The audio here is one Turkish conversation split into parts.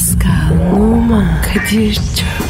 Pascal, Oman, Kadir çok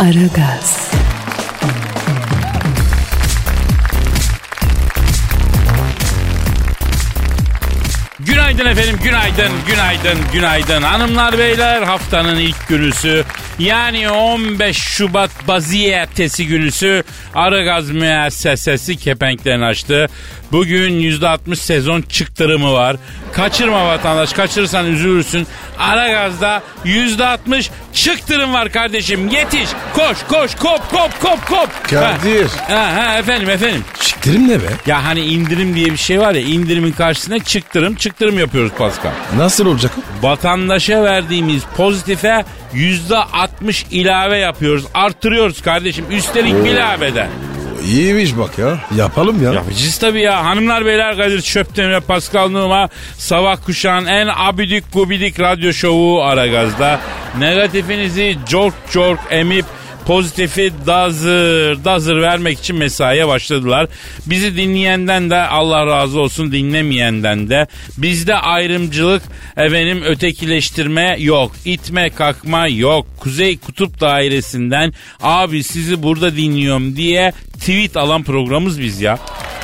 Aragaz, Günaydın efendim, günaydın, günaydın, günaydın. Hanımlar beyler haftanın ilk günüsü yani 15 Şubat Baziyertesi günüsü Aragaz müessesesi kepenklerini açtı. Bugün %60 sezon çıktırımı var. Kaçırma vatandaş, kaçırırsan üzülürsün. Aragaz'da %60 çıktırım var kardeşim. Yetiş, koş, koş, kop, kop, kop, kop. Kadir. Ha, ha, ha efendim, efendim. Çıktırım ne be? Ya hani indirim diye bir şey var ya indirimin karşısına çıktırım çıktırım yapıyoruz Pascal. Nasıl olacak o? Vatandaşa verdiğimiz pozitife yüzde 60 ilave yapıyoruz. Artırıyoruz kardeşim üstelik bilaveden. İyiymiş bak ya. Yapalım ya. Yapacağız tabii ya. Hanımlar beyler Kadir Çöpten ve Pascal Numa sabah kuşağın en abidik gubidik radyo şovu Aragaz'da. Negatifinizi cork cork emip pozitifi dazır dazır vermek için mesaiye başladılar. Bizi dinleyenden de Allah razı olsun dinlemeyenden de bizde ayrımcılık efendim ötekileştirme yok. itme kakma yok. Kuzey Kutup Dairesi'nden abi sizi burada dinliyorum diye tweet alan programımız biz ya.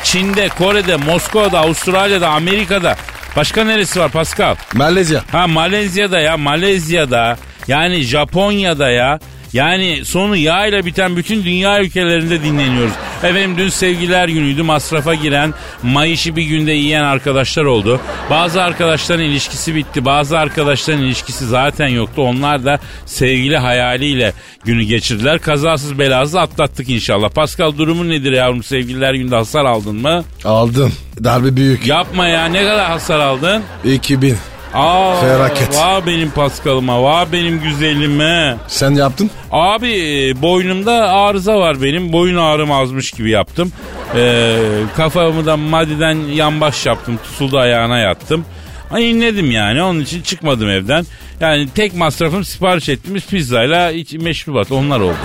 Çin'de, Kore'de, Moskova'da, Avustralya'da, Amerika'da başka neresi var Pascal? Malezya. Ha Malezya'da ya Malezya'da yani Japonya'da ya yani sonu yağ ile biten bütün dünya ülkelerinde dinleniyoruz. Efendim dün sevgiler günüydü masrafa giren mayışı bir günde yiyen arkadaşlar oldu. Bazı arkadaşların ilişkisi bitti bazı arkadaşların ilişkisi zaten yoktu. Onlar da sevgili hayaliyle günü geçirdiler. Kazasız belasız atlattık inşallah. Pascal durumun nedir yavrum sevgililer günde hasar aldın mı? Aldım. Darbe büyük. Yapma ya ne kadar hasar aldın? 2000. Aa, Felaket. Vah benim Paskal'ıma, vah benim güzelime. Sen yaptın? Abi e, boynumda arıza var benim. Boyun ağrım azmış gibi yaptım. Ee, kafamı da madiden yan baş yaptım. Tutuldu ayağına yattım. Ay inledim yani onun için çıkmadım evden. Yani tek masrafım sipariş ettiğimiz pizzayla iç meşrubat onlar oldu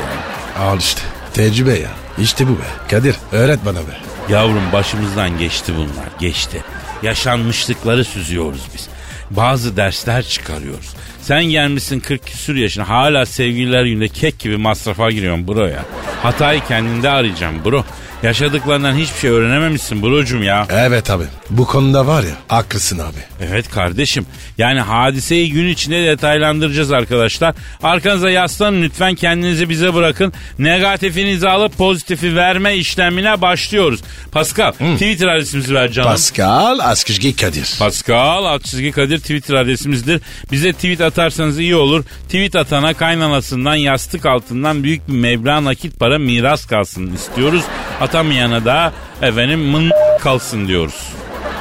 yani. Al işte. Tecrübe ya. İşte bu be. Kadir öğret bana be. Yavrum başımızdan geçti bunlar geçti. Yaşanmışlıkları süzüyoruz biz. Bazı dersler çıkarıyoruz. Sen gelmişsin 40 küsür yaşına hala sevgililer günde kek gibi masrafa giriyorsun bro ya. Hatayı kendinde arayacağım bro. Yaşadıklarından hiçbir şey öğrenememişsin brocum ya. Evet abi. Bu konuda var ya haklısın abi. Evet kardeşim. Yani hadiseyi gün içinde detaylandıracağız arkadaşlar. Arkanıza yaslanın lütfen kendinizi bize bırakın. Negatifinizi alıp pozitifi verme işlemine başlıyoruz. Pascal Twitter adresimizi ver canım. Pascal Askışgi Kadir. Pascal alt çizgi Kadir Twitter adresimizdir. Bize tweet atarsanız iyi olur. Tweet atana kaynanasından yastık altından büyük bir meblağ nakit para miras kalsın istiyoruz. Atamayana da efendim mın kalsın diyoruz.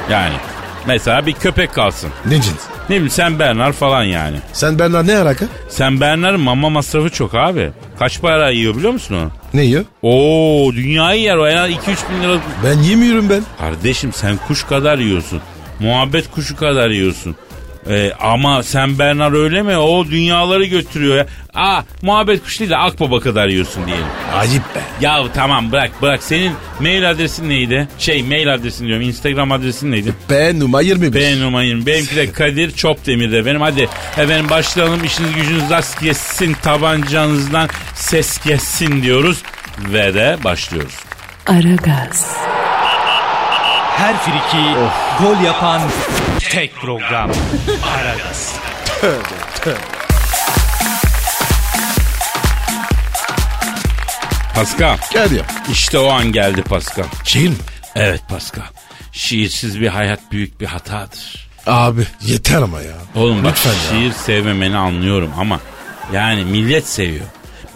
Yani mesela bir köpek kalsın. Ne cins? Ne bileyim sen Bernard falan yani. Sen benden ne alaka? Sen Bernard'ın mama masrafı çok abi. Kaç para yiyor biliyor musun o? Ne yiyor? Oo dünyayı yer o en az 2-3 bin lira. Ben yemiyorum ben. Kardeşim sen kuş kadar yiyorsun. Muhabbet kuşu kadar yiyorsun. Ee, ama sen Bernard öyle mi? O dünyaları götürüyor ya. Aa muhabbet kuşu değil de akbaba kadar yiyorsun diyelim. Ayıp be. Ya tamam bırak bırak. Senin mail adresin neydi? Şey mail adresin diyorum. Instagram adresin neydi? Ben numara 21. Ben numarayım. Benimki de Kadir Çopdemir'de benim. Hadi efendim başlayalım. İşiniz gücünüz rast gelsin. Tabancanızdan ses gelsin diyoruz. Ve de başlıyoruz. Aragaz, Her friki gol yapan tek program. Aragaz. Pascal. Kadir. İşte o an geldi Pascal. Şiir mi? Evet Pascal. Şiirsiz bir hayat büyük bir hatadır. Abi yeter ama ya. Oğlum bak Lütfen ya. şiir sevmemeni anlıyorum ama yani millet seviyor.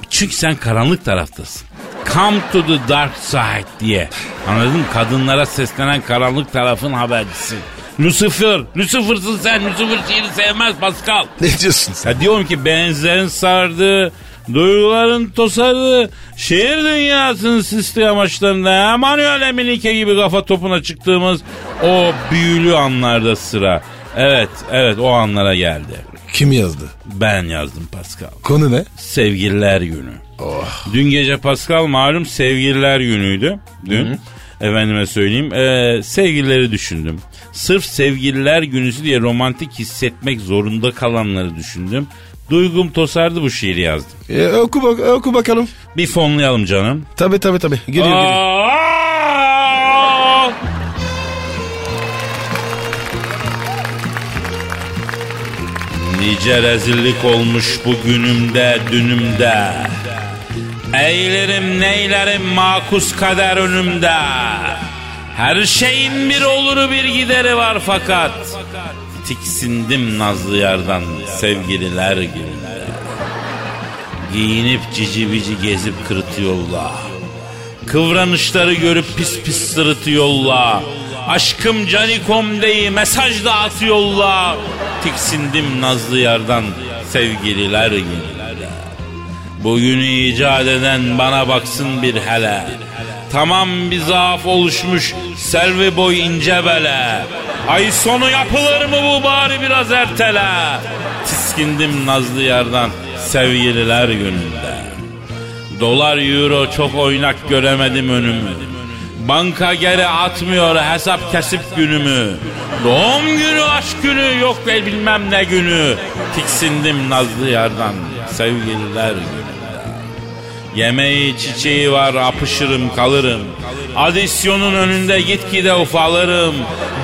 Çünkü sen karanlık taraftasın. Come to the dark side diye. Anladın mı? Kadınlara seslenen karanlık tarafın habercisi. Lucifer. Lucifer'sın sen. Lucifer şiiri sevmez Pascal. Ne diyorsun sen? Ya diyorum ki benzerin sardı. Duyguların tosardı. Şehir dünyasının sisli amaçlarında Emanuel Eminike gibi kafa topuna çıktığımız o büyülü anlarda sıra. Evet, evet o anlara geldi. Kim yazdı? Ben yazdım Pascal. Konu ne? Sevgililer günü. Dün gece Pascal malum sevgililer günüydü. Dün. Efendime söyleyeyim. Ee, sevgilileri düşündüm. Sırf sevgililer günüsü diye romantik hissetmek zorunda kalanları düşündüm. Duygum tosardı bu şiiri yazdım. E, oku, bak, oku bakalım. Bir fonlayalım canım. Tabii tabii tabii. Geliyor geliyor. Nice rezillik olmuş bu günümde dünümde. Eylerim neylerim makus kader önümde. Her şeyin bir oluru bir gideri var fakat Tiksindim nazlı yardan sevgililer gününde. Giyinip cici bici gezip kırıt yolla Kıvranışları görüp pis pis sırıtı yolla. Aşkım canikom deyi mesaj da at yolla. Tiksindim nazlı yardan sevgililer gününde. Bugünü icat eden bana baksın bir hele. Tamam bir zaaf oluşmuş servi boy ince bele. Ay sonu yapılır mı bu bari biraz ertele. Tiskindim nazlı yardan sevgililer gününde. Dolar euro çok oynak göremedim önümü. Banka geri atmıyor hesap kesip günümü. Doğum günü aşk günü yok be bilmem ne günü. Tiksindim nazlı yardan sevgililer gününde. Yemeği çiçeği var apışırım kalırım. Adisyonun önünde gitgide ufalırım.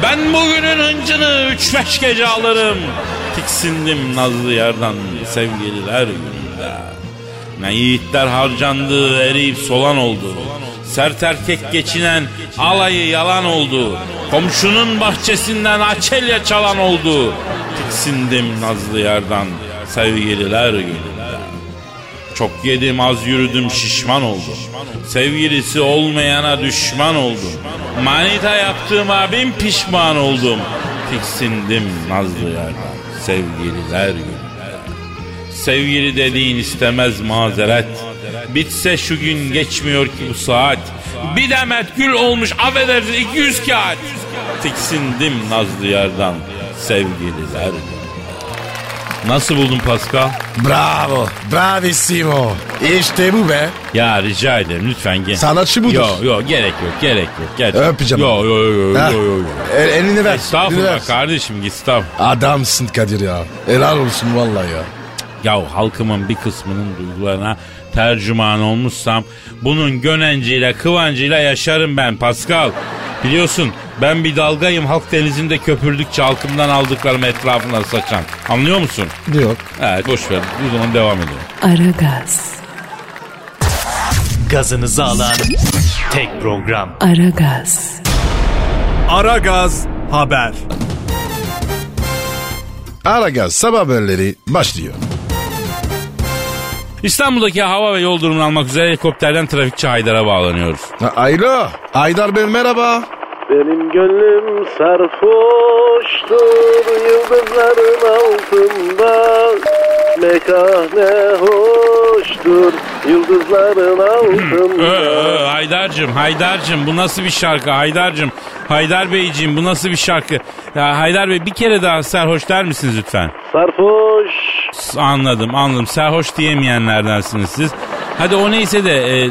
Ben bugünün hıncını üç beş gece alırım. Tiksindim nazlı yardan sevgililer gününde. Ne yiğitler harcandı eriyip solan oldu. Sert erkek geçinen alayı yalan oldu. Komşunun bahçesinden açelya çalan oldu. Tiksindim nazlı yardan sevgililer gününde. Çok yedim az yürüdüm şişman oldum. Sevgilisi olmayana düşman oldum. Manita yaptığıma bin pişman oldum. Tiksindim nazlı yardan sevgililer gününde. Sevgili dediğin istemez mazeret. Bitse şu gün geçmiyor ki bu saat. Bir demet gül olmuş affedersin 200 kağıt. Tiksindim nazlı yardan sevgililer. Nasıl buldun Pascal? Bravo. Bravissimo. İşte bu be. Ya rica ederim lütfen gel. Sanatçı budur. Yok yok gerek yok gerek yok. Gerçekten. Öpeceğim. Yok yok yok yok yok. el- elini ver. elini ver. Estağfurullah kardeşim estağfurullah. Adamsın Kadir ya. Helal olsun vallahi ya. Ya halkımın bir kısmının duygularına tercüman olmuşsam bunun gönenciyle kıvancıyla yaşarım ben Pascal. Biliyorsun ben bir dalgayım halk denizinde köpürdükçe halkımdan aldıklarım etrafına saçan. Anlıyor musun? Yok. Evet boş ver. O zaman devam edelim. Aragaz, Gazınızı alan tek program. Aragaz, Aragaz Haber. Aragaz sabah haberleri başlıyor. İstanbul'daki hava ve yol durumunu almak üzere helikopterden trafikçi Haydar'a bağlanıyoruz. Ha, Alo. Aydar Bey merhaba. Benim gönlüm sarhoştur yıldızların altında Mekane hoştur yıldızların Ö, altında ö, Haydar'cım, Haydar'cım bu nasıl bir şarkı Haydar'cım? Haydar Beyciğim bu nasıl bir şarkı? Ya Haydar Bey bir kere daha serhoş der misiniz lütfen? Sarhoş Anladım anladım. Serhoş diyemeyenlerdensiniz siz. Hadi o neyse de e,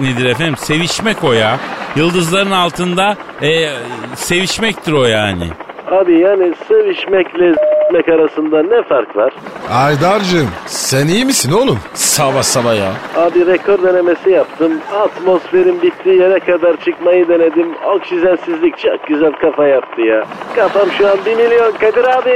nedir efendim? Sevişmek o ya. Yıldızların altında e, sevişmektir o yani. Abi yani sevişmekle s**mek arasında ne fark var? Aydar'cığım sen iyi misin oğlum? Sabah sabah ya. Abi rekor denemesi yaptım. Atmosferin bittiği yere kadar çıkmayı denedim. Oksijensizlik çok güzel kafa yaptı ya. Kafam şu an 1 milyon Kadir abi.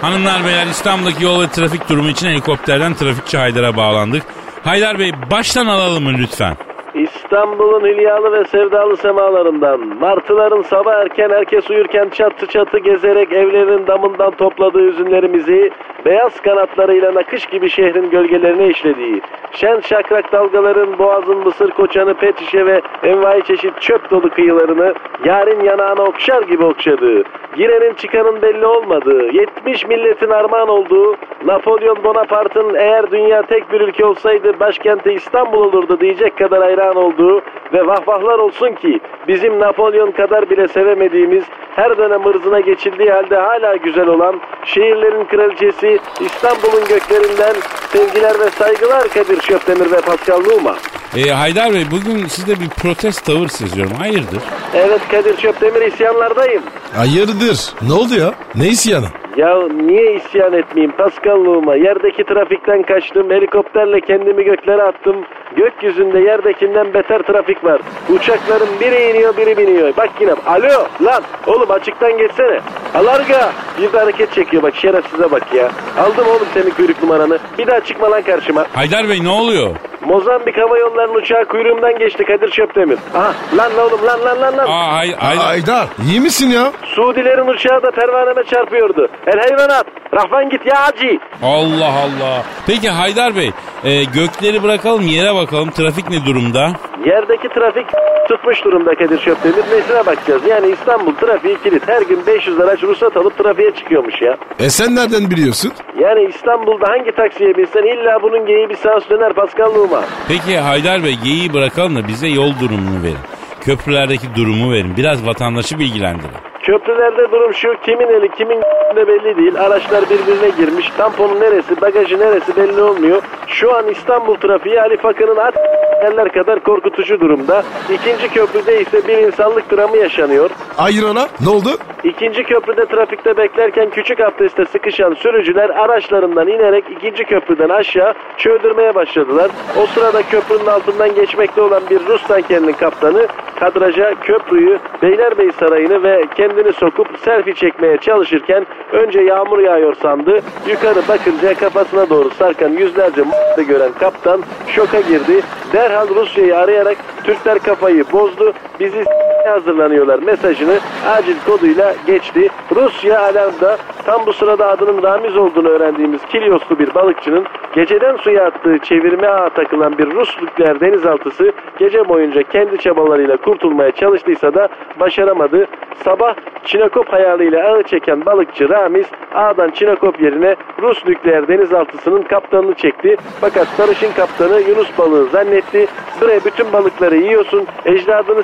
Hanımlar beyler İstanbul'daki yol ve trafik durumu için helikopterden trafikçi Haydar'a bağlandık. Haydar Bey baştan alalım mı lütfen? İstanbul'un hülyalı ve sevdalı semalarından, martıların sabah erken herkes uyurken çatı çatı gezerek evlerin damından topladığı üzümlerimizi, beyaz kanatlarıyla nakış gibi şehrin gölgelerine işlediği, şen şakrak dalgaların boğazın mısır koçanı pet şişe ve envai çeşit çöp dolu kıyılarını yarın yanağına okşar gibi okşadığı, girenin çıkanın belli olmadığı, 70 milletin armağan olduğu, Napolyon Bonaparte'ın eğer dünya tek bir ülke olsaydı başkenti İstanbul olurdu diyecek kadar hayran olduğu ve vahvahlar olsun ki bizim Napolyon kadar bile sevemediğimiz her dönem ırzına geçildiği halde hala güzel olan şehirlerin kraliçesi İstanbul'un göklerinden sevgiler ve saygılar Kadir Şöpdemir ve Pascal Numa. E, Haydar Bey bugün sizde bir protest tavır seziyorum. Hayırdır? Evet Kadir Şöpdemir isyanlardayım. Hayırdır? Ne oldu ya? Ne isyanı? Ya niye isyan etmeyeyim Paskalluğuma? Yerdeki trafikten kaçtım, helikopterle kendimi göklere attım. Gökyüzünde yerdekinden beter trafik var. Uçakların biri iniyor biri biniyor. Bak yine alo lan oğlum açıktan geçsene. Alarga bir de hareket çekiyor bak şerefsize bak ya. Aldım oğlum senin kuyruk numaranı. Bir daha çıkma lan karşıma. Haydar Bey ne oluyor? Mozambik Hava Yolları'nın uçağı kuyruğumdan geçti Kadir Şöpdemir. Aha lan lan oğlum lan lan lan lan. Aa, hay, Haydar. Haydar iyi misin ya? Suudilerin uçağı da pervaneme çarpıyordu. El hayvanat. Rahvan git ya acı. Allah Allah. Peki Haydar Bey e, gökleri bırakalım yere bakalım trafik ne durumda? Yerdeki trafik tutmuş durumda Kadir Şöpdemir. Nesine bakacağız? Yani İstanbul trafiği kilit. Her gün 500 araç ruhsat alıp trafiğe çıkıyormuş ya. E sen nereden biliyorsun? Yani İstanbul'da hangi taksiye binsen illa bunun geyiği bir sağ döner Paskalluğuma. Peki Haydar Bey geyiği bırakalım da bize yol durumunu verin. Köprülerdeki durumu verin. Biraz vatandaşı bilgilendirin. Köprülerde durum şu kimin eli kimin de belli değil. Araçlar birbirine girmiş. Tamponun neresi bagajı neresi belli olmuyor. Şu an İstanbul trafiği Ali Fakı'nın at yerler kadar korkutucu durumda. İkinci köprüde ise bir insanlık dramı yaşanıyor. Ayrana ne oldu? İkinci köprüde trafikte beklerken küçük abdeste sıkışan sürücüler araçlarından inerek ikinci köprüden aşağı çöldürmeye başladılar. O sırada köprünün altından geçmekte olan bir Rus tankerinin kaptanı kadraja köprüyü, Beylerbeyi Sarayı'nı ve kendini sokup selfie çekmeye çalışırken önce yağmur yağıyor sandı. Yukarı bakınca kafasına doğru sarkan yüzlerce m***ı gören kaptan şoka girdi. Derhal Rusya'yı arayarak Türkler kafayı bozdu. Bizi hazırlanıyorlar mesajını acil koduyla geçti. Rusya alarmda tam bu sırada adının Ramiz olduğunu öğrendiğimiz Kilyoslu bir balıkçının geceden suya attığı çevirme ağa takılan bir Rus nükleer denizaltısı gece boyunca kendi çabalarıyla kurtulmaya çalıştıysa da başaramadı. Sabah Çinekop hayaliyle ağı çeken balıkçı Ramiz ağdan Çinekop yerine Rus nükleer denizaltısının kaptanını çekti. Fakat sarışın kaptanı Yunus balığı zannetti. Bre bütün balıkları yiyorsun ecdadını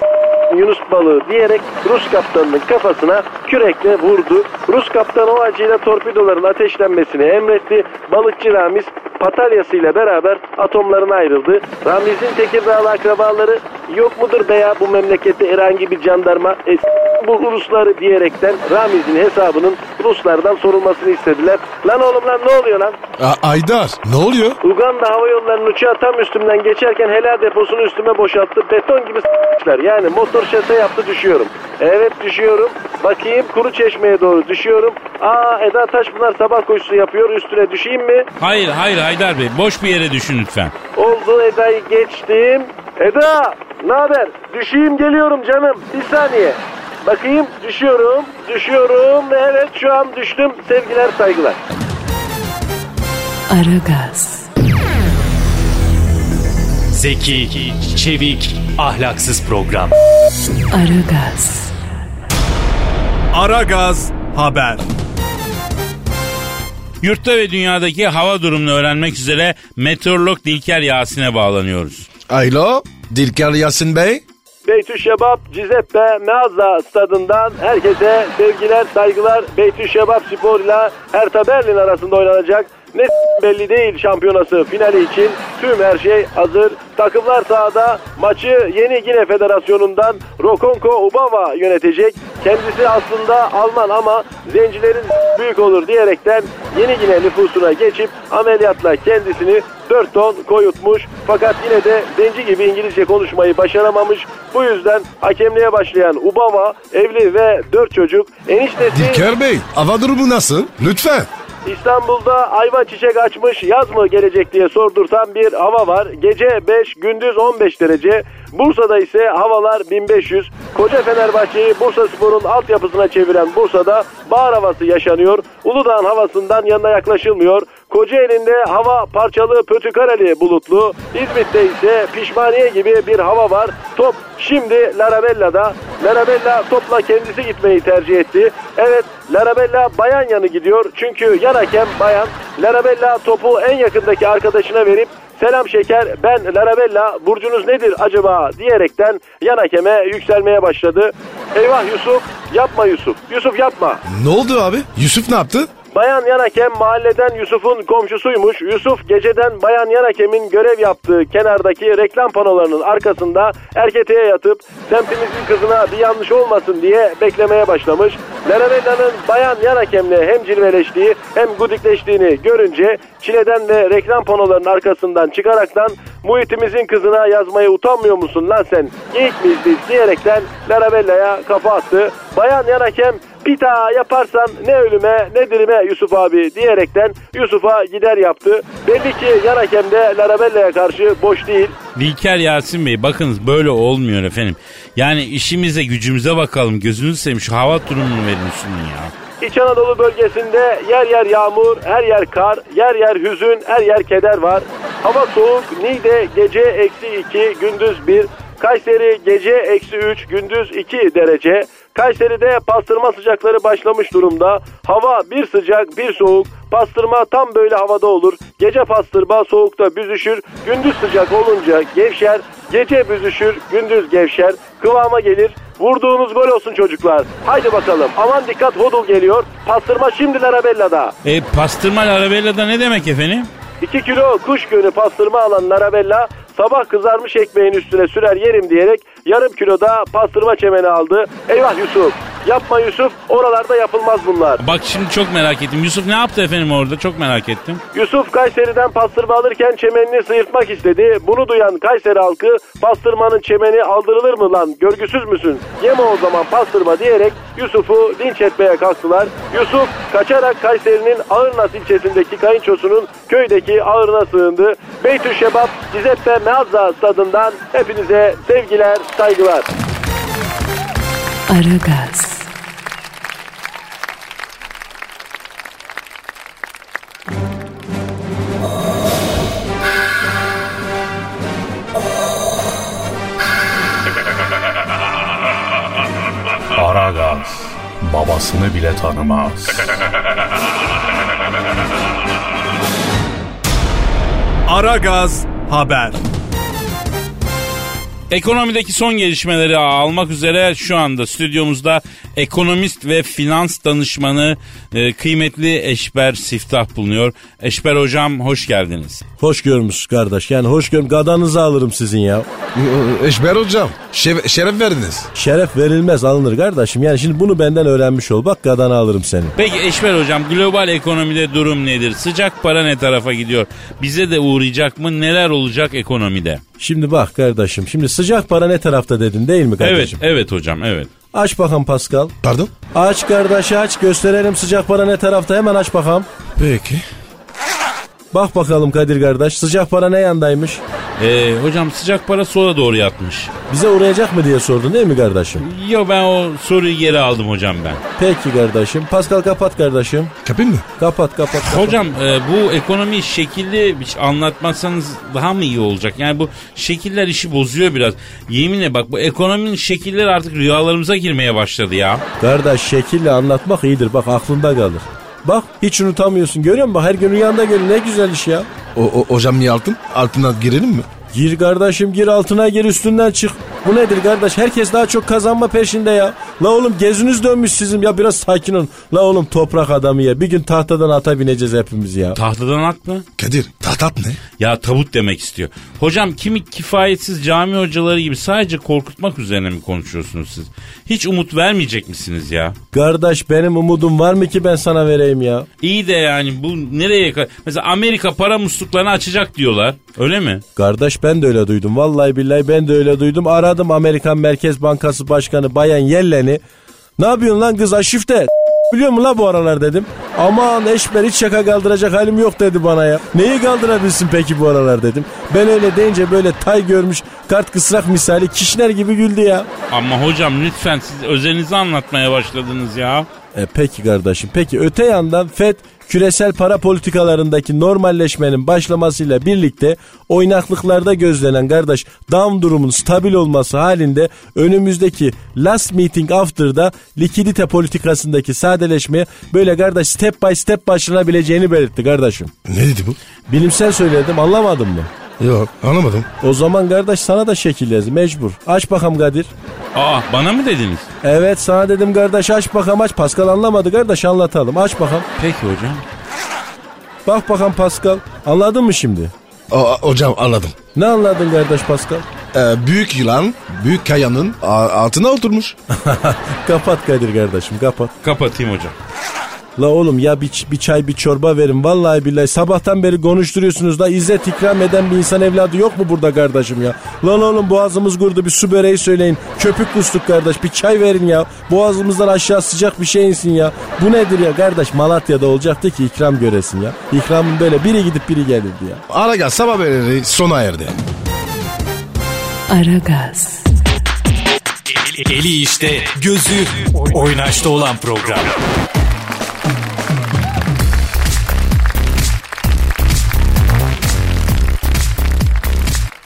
Yunus balığı diyerek Rus kaptanının kafasına kürekle vurdu. Rus kaptan o acıyla torpidoların ateşlenmesini emretti. Balıkçı Ramiz patalyasıyla beraber atomlarına ayrıldı. Ramiz'in Tekirdağlı akrabaları yok mudur be ya bu memlekette herhangi bir jandarma e, bu Rusları diyerekten Ramiz'in hesabının Ruslardan sorulmasını istediler. Lan oğlum lan ne oluyor lan? A- Aydar ne oluyor? Uganda Hava Yolları'nın uçağı tam üstümden geçerken helal deposunu üstüme boşalttı. Beton gibi s**ler. Yani motor şase yaptı düşüyorum. Evet düşüyorum. Bakayım kuru çeşmeye doğru düşüyorum. Aa Eda Taşpınar sabah koşusu yapıyor. Üstüne düşeyim mi? Hayır hayır Haydar Bey boş bir yere düşün lütfen. Oldu Eda'yı geçtim. Eda ne haber? Düşeyim geliyorum canım. Bir saniye. Bakayım düşüyorum. Düşüyorum. Evet şu an düştüm. Sevgiler saygılar. Aragaz, Zeki, çevik, ahlaksız program. Aragaz, Aragaz Haber. Yurtta ve dünyadaki hava durumunu öğrenmek üzere meteorolog Dilker Yasin'e bağlanıyoruz. Alo Dilker Yasin Bey. Beytü Şebap Cizeppe Meazza stadından herkese sevgiler saygılar. Beytü Şebap Spor ile Hertha Berlin arasında oynanacak. Ne belli değil şampiyonası finali için tüm her şey hazır. Takımlar sahada maçı Yeni Gine Federasyonu'ndan Rokonko Ubava yönetecek. Kendisi aslında Alman ama zencilerin büyük olur diyerekten Yeni Gine nüfusuna geçip ameliyatla kendisini 4 ton koyutmuş. Fakat yine de zenci gibi İngilizce konuşmayı başaramamış. Bu yüzden hakemliğe başlayan Ubama evli ve 4 çocuk. Eniştesi Dilker Bey hava durumu nasıl? Lütfen. İstanbul'da ayva çiçek açmış yaz mı gelecek diye sordurtan bir hava var. Gece 5 gündüz 15 derece. Bursa'da ise havalar 1500. Koca Fenerbahçe'yi Bursa Spor'un altyapısına çeviren Bursa'da bahar havası yaşanıyor. Uludağ'ın havasından yanına yaklaşılmıyor. Kocaeli'nde hava parçalı pötükareli bulutlu. İzmit'te ise pişmaniye gibi bir hava var. Top şimdi Larabella'da. Larabella topla kendisi gitmeyi tercih etti. Evet Larabella bayan yanı gidiyor. Çünkü yan hakem bayan. Larabella topu en yakındaki arkadaşına verip Selam şeker ben Larabella burcunuz nedir acaba diyerekten yan hakeme yükselmeye başladı. Eyvah Yusuf yapma Yusuf Yusuf yapma. Ne oldu abi? Yusuf ne yaptı? Bayan yan hakem mahalleden Yusuf'un komşusuymuş. Yusuf geceden bayan yan hakemin görev yaptığı kenardaki reklam panolarının arkasında erketeye yatıp semtimizin kızına bir yanlış olmasın diye beklemeye başlamış. Larabella'nın bayan yan hakemle hem cilveleştiği hem gudikleştiğini görünce çileden ve reklam panolarının arkasından çıkaraktan muhitimizin kızına yazmaya utanmıyor musun lan sen? İlk miyiz biz diyerekten Larabella'ya kafa attı. Bayan yan hakem bir daha yaparsan ne ölüme ne dirime Yusuf abi diyerekten Yusuf'a gider yaptı. Belli ki yan hakem de Larabella'ya karşı boş değil. Dilker Yasin Bey bakınız böyle olmuyor efendim. Yani işimize gücümüze bakalım. Gözünüzü seveyim şu hava durumunu verin şunun ya. İç Anadolu bölgesinde yer yer yağmur, her yer kar, yer yer hüzün, her yer keder var. Hava soğuk, Niğde gece eksi 2, gündüz 1. Kayseri gece eksi 3, gündüz 2 derece. Kayseri'de pastırma sıcakları başlamış durumda. Hava bir sıcak bir soğuk. Pastırma tam böyle havada olur. Gece pastırma soğukta büzüşür. Gündüz sıcak olunca gevşer. Gece büzüşür, gündüz gevşer. Kıvama gelir. Vurduğunuz gol olsun çocuklar. Haydi bakalım. Aman dikkat hodul geliyor. Pastırma şimdi Larabella'da. E pastırma Larabella'da ne demek efendim? 2 kilo kuş gönü pastırma alan Larabella sabah kızarmış ekmeğin üstüne sürer yerim diyerek yarım kiloda pastırma çemeni aldı. Eyvah Yusuf. Yapma Yusuf. Oralarda yapılmaz bunlar. Bak şimdi çok merak ettim. Yusuf ne yaptı efendim orada? Çok merak ettim. Yusuf Kayseri'den pastırma alırken çemenini sıyırtmak istedi. Bunu duyan Kayseri halkı pastırmanın çemeni aldırılır mı lan görgüsüz müsün? Yeme o zaman pastırma diyerek Yusuf'u linç etmeye kalktılar. Yusuf kaçarak Kayseri'nin Ağırnas ilçesindeki kayınçosunun köydeki ağırına sığındı. Beytüşşebap Gizeppe Meazza stadından hepinize sevgiler, saygılar. Aragaz babasını bile tanımaz. Aragaz Haber. Ekonomideki son gelişmeleri almak üzere şu anda stüdyomuzda ekonomist ve finans danışmanı e, kıymetli Eşber Siftah bulunuyor. Eşber hocam hoş geldiniz. Hoş görmüş kardeş. Yani hoş görüm. Gadanızı alırım sizin ya. Eşber hocam şef- şeref verdiniz. Şeref verilmez alınır kardeşim. Yani şimdi bunu benden öğrenmiş ol. Bak gadanı alırım seni. Peki Eşber hocam global ekonomide durum nedir? Sıcak para ne tarafa gidiyor? Bize de uğrayacak mı? Neler olacak ekonomide? Şimdi bak kardeşim. Şimdi sıcak para ne tarafta dedin değil mi Evet, kardeşim? evet hocam, evet. Aç bakalım Pascal. Pardon? Aç kardeş aç. Gösterelim sıcak para ne tarafta. Hemen aç bakalım. Peki. Bak bakalım Kadir kardeş. Sıcak para ne yandaymış? Ee, hocam sıcak para sola doğru yatmış. Bize uğrayacak mı diye sordun değil mi kardeşim? Yo ben o soruyu geri aldım hocam ben. Peki kardeşim. Pascal kapat kardeşim. Kapayım mı? Kapat kapat. kapat. Hocam e, bu ekonomiyi şekilli bir şey anlatmazsanız daha mı iyi olacak? Yani bu şekiller işi bozuyor biraz. Yeminle bak bu ekonominin şekilleri artık rüyalarımıza girmeye başladı ya. Kardeş şekille anlatmak iyidir. Bak aklında kalır. Bak hiç unutamıyorsun. Görüyor musun? Bak her gün rüyanda geliyor. Ne güzel iş ya. O, o, hocam niye altın? Altına girelim mi? Gir kardeşim gir altına gir üstünden çık. Bu nedir kardeş? Herkes daha çok kazanma peşinde ya. La oğlum geziniz dönmüş sizin ya biraz sakin olun. La oğlum toprak adamı ya. Bir gün tahtadan ata bineceğiz hepimiz ya. Tahtadan at mı? Kadir tahtat ne? Ya tabut demek istiyor. Hocam kimi kifayetsiz cami hocaları gibi sadece korkutmak üzerine mi konuşuyorsunuz siz? Hiç umut vermeyecek misiniz ya? Kardeş benim umudum var mı ki ben sana vereyim ya? İyi de yani bu nereye? Mesela Amerika para musluklarını açacak diyorlar. Öyle mi? Kardeş ben de öyle duydum. Vallahi billahi ben de öyle duydum. Aradım Amerikan Merkez Bankası Başkanı Bayan Yellen'i. Ne yapıyorsun lan kız aşifte? Biliyor musun la bu aralar dedim. Aman eşber hiç şaka kaldıracak halim yok dedi bana ya. Neyi kaldırabilsin peki bu aralar dedim. Ben öyle deyince böyle tay görmüş kart kısrak misali kişiler gibi güldü ya. Ama hocam lütfen siz özelinizi anlatmaya başladınız ya. E peki kardeşim peki öte yandan FED küresel para politikalarındaki normalleşmenin başlamasıyla birlikte oynaklıklarda gözlenen kardeş down durumun stabil olması halinde önümüzdeki last meeting after'da likidite politikasındaki sadeleşmeye böyle kardeş step by step başlanabileceğini belirtti kardeşim. Ne dedi bu? Bilimsel söyledim anlamadın mı? Yok anlamadım. O zaman kardeş sana da şekil yaz mecbur. Aç bakalım Kadir. Aa bana mı dediniz? Evet sana dedim kardeş aç bakalım aç. Pascal anlamadı kardeş anlatalım. Aç bakalım. Peki hocam. Bak bakalım Pascal. Anladın mı şimdi? O, hocam anladım. Ne anladın kardeş Pascal? Ee, büyük yılan büyük kayanın altına oturmuş. Kapat Kadir kardeşim kapat. Kapatayım hocam. La oğlum ya bir, bir çay bir çorba verin vallahi billahi sabahtan beri konuşturuyorsunuz da izzet ikram eden bir insan evladı yok mu burada kardeşim ya? Lan oğlum boğazımız kurdu bir su böreği söyleyin köpük kustuk kardeş bir çay verin ya boğazımızdan aşağı sıcak bir şey insin ya. Bu nedir ya kardeş Malatya'da olacaktı ki ikram göresin ya. İkramın böyle biri gidip biri gelirdi ya. Aragaz sabah haberleri sona erdi. Aragaz, Eli işte, gözü oynaşta olan program.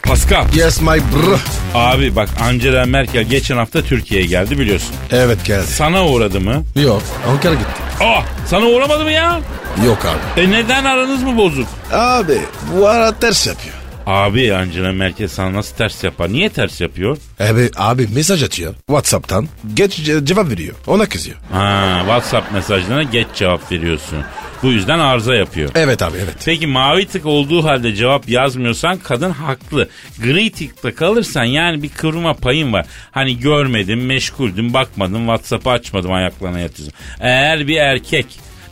Pascal. Yes my bro. Abi bak Angela Merkel geçen hafta Türkiye'ye geldi biliyorsun. Evet geldi. Sana uğradı mı? Yok Ankara gitti. Aa sana uğramadı mı ya? Yok abi. E neden aranız mı bozuk? Abi bu ara ters yapıyor. Abi Angela Merkel sana nasıl ters yapar? Niye ters yapıyor? Abi, abi mesaj atıyor Whatsapp'tan. Geç ce- cevap veriyor. Ona kızıyor. Ha, WhatsApp mesajlarına geç cevap veriyorsun. Bu yüzden arıza yapıyor. Evet abi evet. Peki mavi tık olduğu halde cevap yazmıyorsan kadın haklı. Gri tıkta kalırsan yani bir kıvrıma payın var. Hani görmedim, meşguldüm, bakmadım, WhatsApp'ı açmadım ayaklarına yatıyorsun. Eğer bir erkek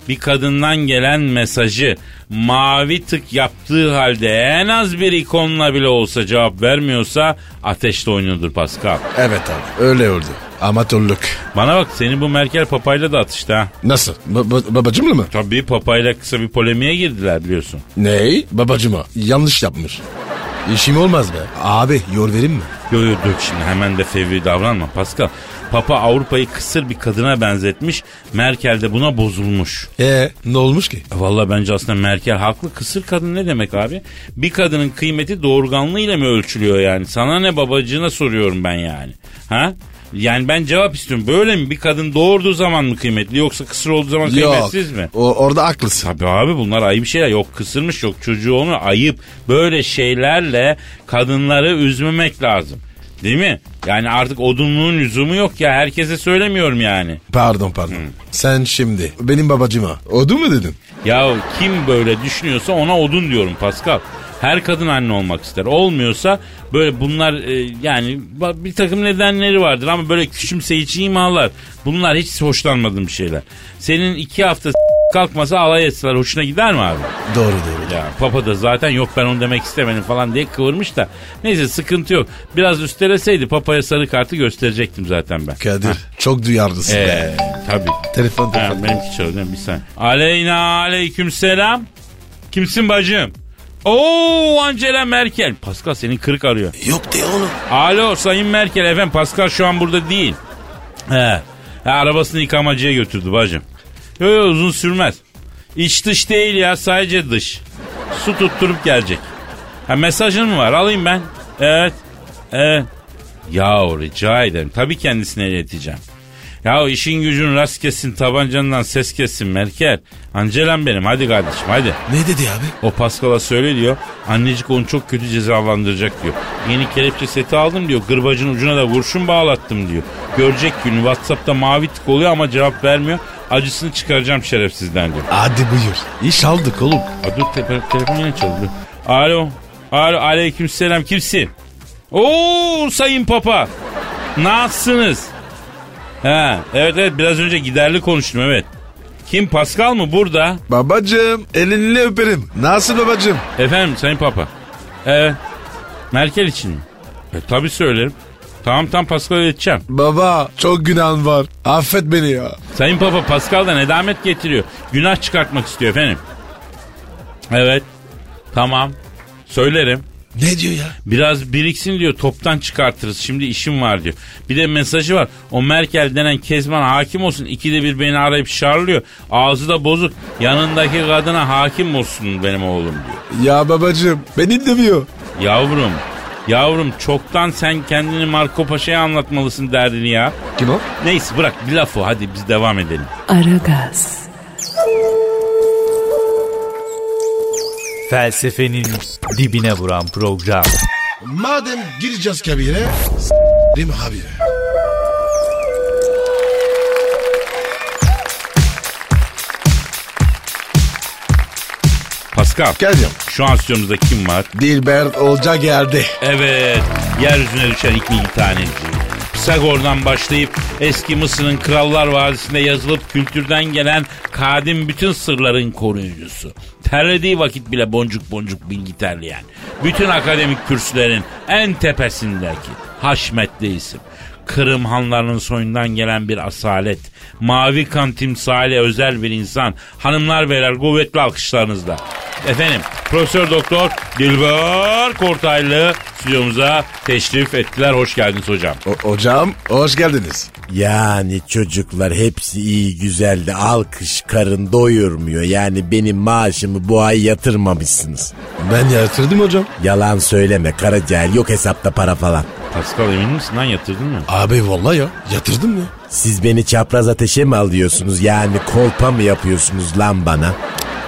bir kadından gelen mesajı mavi tık yaptığı halde en az bir ikonla bile olsa cevap vermiyorsa ateşte oynuyordur Pascal. Evet abi öyle oldu. Amatörlük. Bana bak seni bu Merkel papayla da atıştı ha. Nasıl? Ba- ba- babacımla mı? Tabii papayla kısa bir polemiğe girdiler biliyorsun. Ney? Babacıma. Yanlış yapmış. İşim olmaz be. Abi yol verin mi? Yo yo dur şimdi hemen de fevri davranma Pascal. Papa Avrupa'yı kısır bir kadına benzetmiş. Merkel de buna bozulmuş. Ee ne olmuş ki? Valla bence aslında Merkel haklı. Kısır kadın ne demek abi? Bir kadının kıymeti doğurganlığıyla mı ölçülüyor yani? Sana ne babacığına soruyorum ben yani. Ha? Yani ben cevap istiyorum. Böyle mi? Bir kadın doğurduğu zaman mı kıymetli yoksa kısır olduğu zaman Yok. kıymetsiz mi? O, orada haklısın. Tabii abi bunlar ayıp şeyler. Yok kısırmış yok çocuğu olmuyor. Ayıp. Böyle şeylerle kadınları üzmemek lazım. Değil mi? Yani artık odunluğun lüzumu yok ya. Herkese söylemiyorum yani. Pardon pardon. Sen şimdi benim babacıma odun mu dedin? Ya kim böyle düşünüyorsa ona odun diyorum Pascal. Her kadın anne olmak ister. Olmuyorsa böyle bunlar e, yani bir takım nedenleri vardır ama böyle küçümseyici imalar. Bunlar hiç hoşlanmadığım şeyler. Senin iki hafta kalkmasa alay etseler hoşuna gider mi abi? Doğru doğru. Ya papa da zaten yok ben onu demek istemedim falan diye kıvırmış da. Neyse sıkıntı yok. Biraz üsteleseydi papaya sarı kartı gösterecektim zaten ben. Kadir çok duyarlısın Eee be. tabii. Telefon Ha, telefon. benimki çalıyor bir saniye. Aleyna aleyküm selam. Kimsin bacım? Oo Angela Merkel. Pascal senin kırık arıyor. Yok de oğlum. Alo Sayın Merkel efendim Pascal şu an burada değil. He. He, arabasını yıkamacıya götürdü bacım. Yok yok uzun sürmez. İç dış değil ya sadece dış. Su tutturup gelecek. Ha mesajın mı var alayım ben. Evet. Evet. Yahu rica ederim. Tabii kendisine ileteceğim. Ya işin gücün rast kessin tabancandan ses kessin Merkel. Angelam benim hadi kardeşim hadi. Ne dedi abi? O Pascal'a söyle diyor. Annecik onu çok kötü cezalandıracak diyor. Yeni kelepçe seti aldım diyor. Gırbacın ucuna da kurşun bağlattım diyor. Görecek günü Whatsapp'ta mavi tık oluyor ama cevap vermiyor. Acısını çıkaracağım şerefsizden diyor. Hadi buyur. İş aldık oğlum. Aa, dur te- telefon yine çalıyor. Alo. Alo aleyküm selam kimsin? Oo sayın papa. Nasılsınız? Ha, evet evet biraz önce giderli konuştum evet. Kim Pascal mı burada? Babacım elini öperim. Nasıl babacım? Efendim sayın papa. Evet. Merkel için mi? E, tabii söylerim. Tamam tamam Pascal'a ileteceğim. Baba çok günahın var. Affet beni ya. Sayın Papa Pascal da nedamet getiriyor. Günah çıkartmak istiyor efendim. Evet. Tamam. Söylerim. Ne diyor ya? Biraz biriksin diyor toptan çıkartırız şimdi işim var diyor. Bir de mesajı var o Merkel denen Kezban hakim olsun ikide bir beni arayıp şarlıyor. Ağzı da bozuk yanındaki kadına hakim olsun benim oğlum diyor. Ya babacığım beni demiyor. Yavrum yavrum çoktan sen kendini Marco Paşa'ya anlatmalısın derdini ya. Kim o? Neyse bırak bir laf o hadi biz devam edelim. Aragaz, Felsefenin dibine vuran program. Madem gireceğiz kabire. S**rim abi. Pascal Geleceğim. şu an stüdyomuzda kim var? Dilber Olca geldi. Evet, yeryüzüne düşen ilk bilgi taneci. Pisagor'dan başlayıp eski Mısır'ın Krallar Vadisi'nde yazılıp kültürden gelen kadim bütün sırların koruyucusu. Terlediği vakit bile boncuk boncuk bilgi terleyen. Bütün akademik kürsülerin en tepesindeki haşmetli isim. Kırım hanlarının soyundan gelen bir asalet. Mavi kan timsali özel bir insan. Hanımlar beyler kuvvetli alkışlarınızla. Efendim Profesör Doktor Dilber Kortaylı stüdyomuza teşrif ettiler. Hoş geldiniz hocam. O- hocam hoş geldiniz. Yani çocuklar hepsi iyi güzel de alkış karın doyurmuyor. Yani benim maaşımı bu ay yatırmamışsınız. Ben yatırdım hocam. Yalan söyleme kara cahil yok hesapta para falan. Pascal emin misin lan yatırdın mı? Abi vallahi ya yatırdım ya. Siz beni çapraz ateşe mi alıyorsunuz yani kolpa mı yapıyorsunuz lan bana?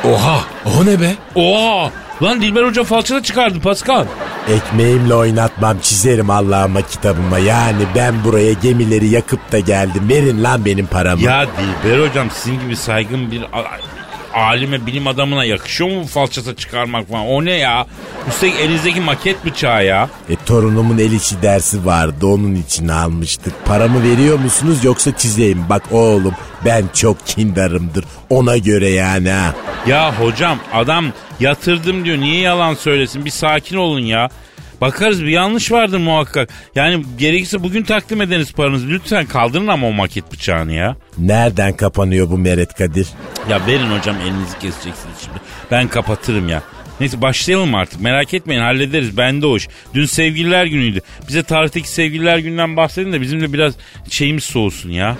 Oha o ne be? Oha! Lan Dilber Hoca falçata çıkardı Pascal. Ekmeğimle oynatmam çizerim Allah'ıma kitabıma. Yani ben buraya gemileri yakıp da geldim. Verin lan benim paramı. Ya Dilber Hocam sizin gibi saygın bir alime bilim adamına yakışıyor mu falçata çıkarmak falan? O ne ya? Üstelik elinizdeki maket bıçağı ya. E torunumun el işi dersi vardı onun için almıştık. Paramı veriyor musunuz yoksa çizeyim? Bak oğlum ben çok kindarımdır ona göre yani ha. Ya hocam adam yatırdım diyor. Niye yalan söylesin? Bir sakin olun ya. Bakarız bir yanlış vardır muhakkak. Yani gerekirse bugün takdim edeniz paranızı. Lütfen kaldırın ama o maket bıçağını ya. Nereden kapanıyor bu Meret Kadir? Ya verin hocam elinizi keseceksiniz şimdi. Ben kapatırım ya. Neyse başlayalım artık merak etmeyin hallederiz bende o iş. Dün sevgililer günüydü. Bize tarihteki sevgililer günden bahsedin de bizim de biraz şeyimiz soğusun ya.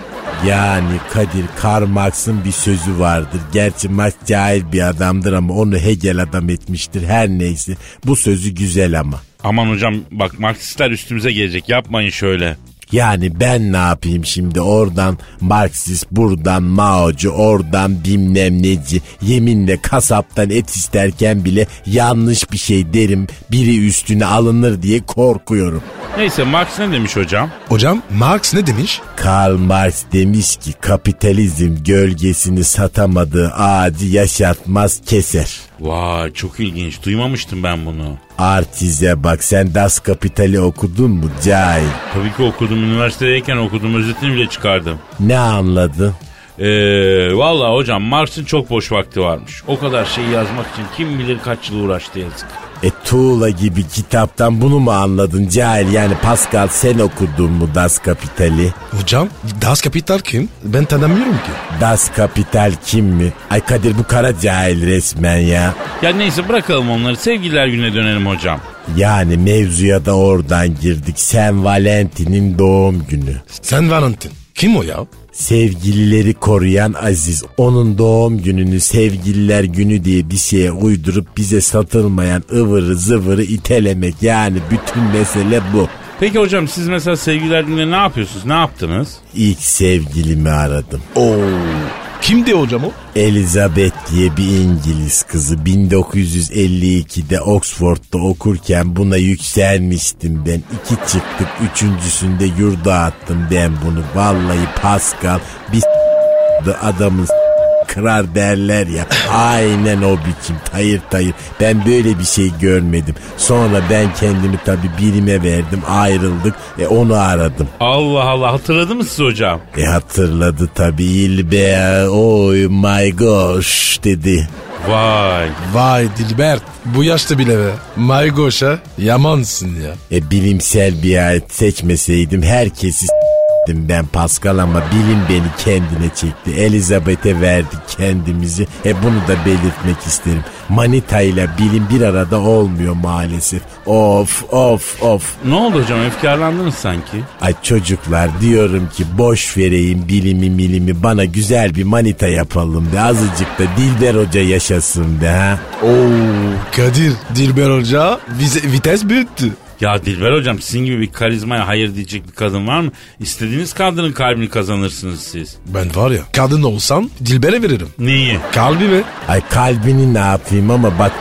Yani Kadir Karl Marx'ın bir sözü vardır. Gerçi Marx cahil bir adamdır ama onu Hegel adam etmiştir. Her neyse bu sözü güzel ama. Aman hocam bak Marksistler üstümüze gelecek yapmayın şöyle. Yani ben ne yapayım şimdi oradan Marksist buradan Mao'cu oradan bilmem neci yeminle kasaptan et isterken bile yanlış bir şey derim biri üstüne alınır diye korkuyorum. Neyse Marx ne demiş hocam? Hocam Marx ne demiş? Karl Marx demiş ki kapitalizm gölgesini satamadığı ağacı yaşatmaz keser. Vay çok ilginç duymamıştım ben bunu. Artize bak sen Das Kapital'i okudun mu cahil? Tabii ki okudum üniversitedeyken okudum özetini bile çıkardım. Ne anladın? Ee, Valla hocam Marx'ın çok boş vakti varmış. O kadar şeyi yazmak için kim bilir kaç yıl uğraştı yazık. E tuğla gibi kitaptan bunu mu anladın cahil? Yani Pascal sen okudun mu Das Kapital'i? Hocam Das Kapital kim? Ben tanımıyorum ki. Das Kapital kim mi? Ay Kadir bu kara cahil resmen ya. Ya neyse bırakalım onları sevgililer gününe dönelim hocam. Yani mevzuya da oradan girdik. Sen Valentin'in doğum günü. Sen Valentin. Kim o ya? Sevgilileri koruyan Aziz. Onun doğum gününü sevgililer günü diye bir şeye uydurup bize satılmayan ıvırı zıvırı itelemek. Yani bütün mesele bu. Peki hocam siz mesela sevgililer gününe ne yapıyorsunuz? Ne yaptınız? İlk sevgilimi aradım. Oo. Kimdi hocam o? Elizabeth diye bir İngiliz kızı 1952'de Oxford'da okurken buna yükselmiştim ben. İki çıktık üçüncüsünde yurda attım ben bunu. Vallahi Pascal bir adamın kırar derler ya. Aynen o biçim tayır tayır. Ben böyle bir şey görmedim. Sonra ben kendimi tabii birime verdim ayrıldık. E onu aradım. Allah Allah hatırladı mı siz hocam? E hatırladı tabii İlbe. Oy my gosh dedi. Vay. Vay Dilbert bu yaşta bile be. Maygoş'a yamansın ya. E, bilimsel bir alet seçmeseydim herkesi s**tim ben Pascal ama bilim beni kendine çekti. Elizabeth'e verdik kendimizi. E bunu da belirtmek isterim. Manita ile bilim bir arada olmuyor maalesef. Of of of. Ne oldu hocam efkarlandınız sanki. Ay çocuklar diyorum ki boş vereyim bilimi milimi bana güzel bir manita yapalım be. Azıcık da Dilber Hoca yaşasın be ha. Oo Kadir Dilber Hoca vize, vites büyüttü. Ya Dilber hocam sizin gibi bir karizmaya hayır diyecek bir kadın var mı? İstediğiniz kadının kalbini kazanırsınız siz. Ben var ya kadın olsam Dilber'e veririm. Neyi? Kalbimi. Ay kalbini ne yapayım ama bak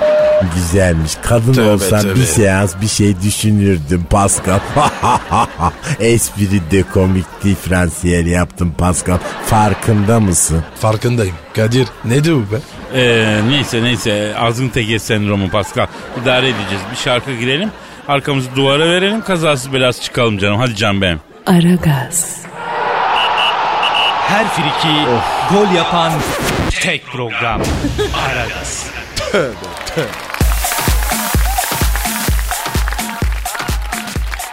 güzelmiş. Kadın Tövbe, olsam tövbe. bir seans bir şey düşünürdüm Pascal. Espri de komik diferansiyel yaptım Pascal. Farkında mısın? Farkındayım. Kadir ne diyor be? Ee, neyse neyse azın teke sendromu Pascal. İdare edeceğiz. Bir şarkı girelim. Arkamızı duvara verelim. Kazasız belası çıkalım canım. Hadi can benim. Aragaz, Her friki gol yapan tek program. Aragaz.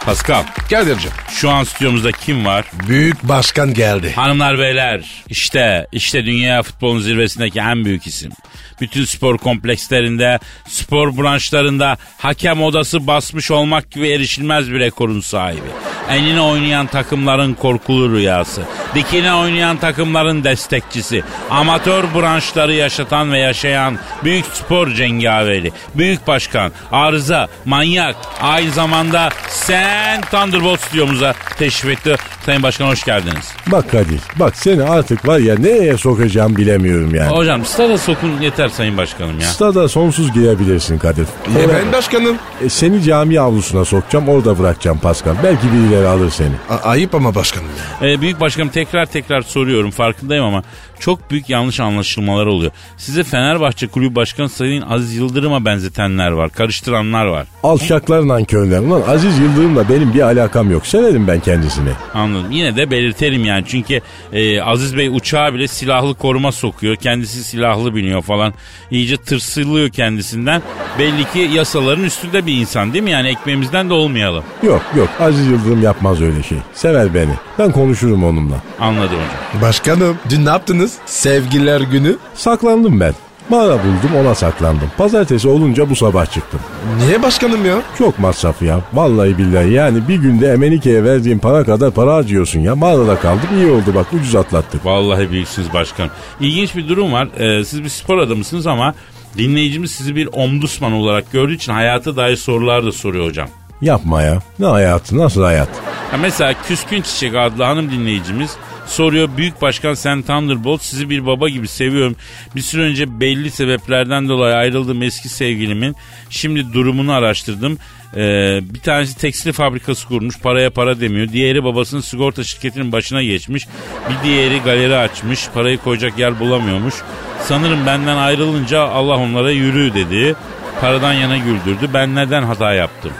Pascal Kadir'cim. şu an stüdyomuzda kim var? Büyük başkan geldi. Hanımlar beyler işte işte dünya futbolun zirvesindeki en büyük isim. Bütün spor komplekslerinde, spor branşlarında hakem odası basmış olmak gibi erişilmez bir rekorun sahibi. Enine oynayan takımların korkulu rüyası. Dikine oynayan takımların destekçisi. Amatör branşları yaşatan ve yaşayan büyük spor cengaveri. Büyük başkan, arıza, manyak, aynı zamanda Sen Thunderbolt stüdyomuza teşrif etti. Sayın Başkan hoş geldiniz. Bak Kadir bak seni artık var ya nereye sokacağım bilemiyorum yani. Hocam stada sokun yeter Sayın Başkanım ya. Stada sonsuz girebilirsin Kadir. E ben başkanım. E, seni cami avlusuna sokacağım orada bırakacağım Pascal. Belki birileri alır seni. A- ayıp ama başkanım ya. Ee, büyük Başkanım tekrar tekrar soruyorum farkındayım ama çok büyük yanlış anlaşılmalar oluyor. Size Fenerbahçe Kulübü Başkanı Sayın Aziz Yıldırım'a benzetenler var. Karıştıranlar var. Alçaklar nankörler. Ulan Aziz Yıldırım'la benim bir alakam yok. Severim ben kendisini. Anladım. Yine de belirtelim yani. Çünkü e, Aziz Bey uçağa bile silahlı koruma sokuyor. Kendisi silahlı biniyor falan. İyice tırsılıyor kendisinden. Belli ki yasaların üstünde bir insan değil mi? Yani ekmeğimizden de olmayalım. Yok yok Aziz Yıldırım yapmaz öyle şey. Sever beni. Ben konuşurum onunla. Anladım hocam. Başkanım dün ne yaptınız? Sevgililer günü. Saklandım ben. Mağara buldum ona saklandım. Pazartesi olunca bu sabah çıktım. Niye başkanım ya? Çok masraf ya. Vallahi billahi yani bir günde Emenike'ye verdiğim para kadar para harcıyorsun ya. Mağarada kaldım iyi oldu bak ucuz atlattık. Vallahi büyüksünüz başkanım. İlginç bir durum var. Ee, siz bir spor adamısınız ama dinleyicimiz sizi bir omdusman olarak gördüğü için hayata dair sorular da soruyor hocam. Yapma ya. Ne hayatı nasıl hayat? Ha mesela Küskün Çiçek adlı hanım dinleyicimiz soruyor. Büyük Başkan Sen Thunderbolt sizi bir baba gibi seviyorum. Bir süre önce belli sebeplerden dolayı ayrıldığım eski sevgilimin şimdi durumunu araştırdım. Ee, bir tanesi tekstil fabrikası kurmuş paraya para demiyor. Diğeri babasının sigorta şirketinin başına geçmiş. Bir diğeri galeri açmış parayı koyacak yer bulamıyormuş. Sanırım benden ayrılınca Allah onlara yürü dedi. Paradan yana güldürdü. Ben neden hata yaptım?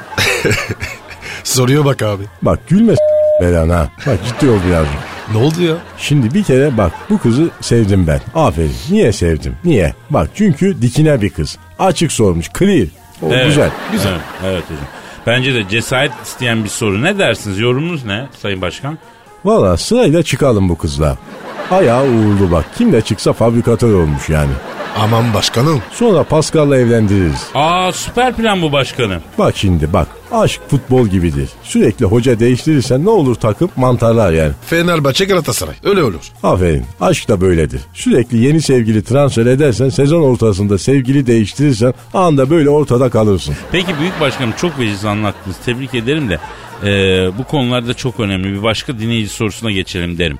Soruyor bak abi. Bak gülme belan ha. Bak ciddi ol birazcık. Ne oldu ya? Şimdi bir kere bak bu kızı sevdim ben. Aferin. Niye sevdim? Niye? Bak çünkü dikine bir kız. Açık sormuş. Clear. O Evet, güzel. Güzel. Evet, evet hocam. Bence de cesaret isteyen bir soru. Ne dersiniz? Yorumunuz ne Sayın Başkan? Valla sırayla çıkalım bu kızla. Ayağı uğurlu bak. Kim de çıksa fabrikatör olmuş yani. Aman başkanım. Sonra Pascal'la evlendiririz. Aa süper plan bu başkanım. Bak şimdi bak. Aşk futbol gibidir. Sürekli hoca değiştirirsen ne olur takım mantarlar yani. Fenerbahçe Galatasaray. Öyle olur. Aferin. Aşk da böyledir. Sürekli yeni sevgili transfer edersen sezon ortasında sevgili değiştirirsen anda böyle ortada kalırsın. Peki Büyük Başkanım çok veciz anlattınız. Tebrik ederim de e, bu konularda çok önemli. Bir başka dinleyici sorusuna geçelim derim.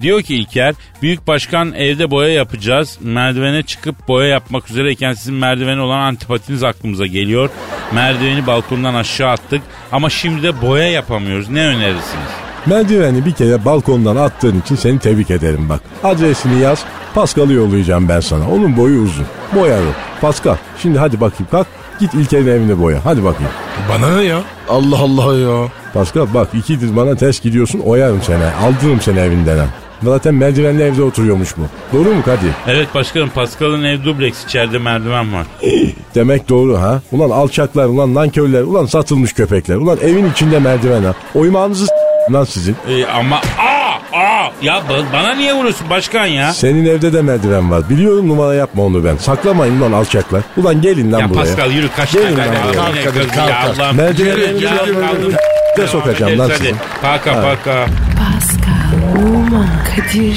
Diyor ki İlker, Büyük Başkan evde boya yapacağız. Merdivene çıkıp boya yapmak üzereyken sizin merdivene olan antipatiniz aklımıza geliyor. Merdiveni balkondan aşağı attık ama şimdi de boya yapamıyoruz. Ne önerirsiniz? Merdiveni bir kere balkondan attığın için seni tebrik ederim bak. Adresini yaz. Pascal'ı yollayacağım ben sana. Onun boyu uzun. Boyar o. Pascal şimdi hadi bakayım kalk. Git İlker'in evine boya. Hadi bakayım. Bana ne ya? Allah Allah ya. Pascal bak ikidir bana ters gidiyorsun oyarım seni. Aldırırım seni evinden ha. Zaten merdivenli evde oturuyormuş bu. Doğru mu Kadir? Evet başkanım Pascal'ın ev dubleks içeride merdiven var. Demek doğru ha. Ulan alçaklar, ulan nankörler, ulan satılmış köpekler. Ulan evin içinde merdiven ha. Oymağınızı s- lan sizin. Ee, ama aa aa ya ba- bana niye vuruyorsun başkan ya? Senin evde de merdiven var. Biliyorum numara yapma onu ben. Saklamayın ulan alçaklar. Ulan gelin lan Ya buraya. Pascal yürü kaç Gelin lan buraya. Kalk kızdı kalk. Merdivenlerinizi Yürü, ya, yapmayın. kaldım. De sokacağım lan Hadi. sizi. Paka paka. Pascal, Oman, Kadir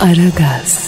Aragaz.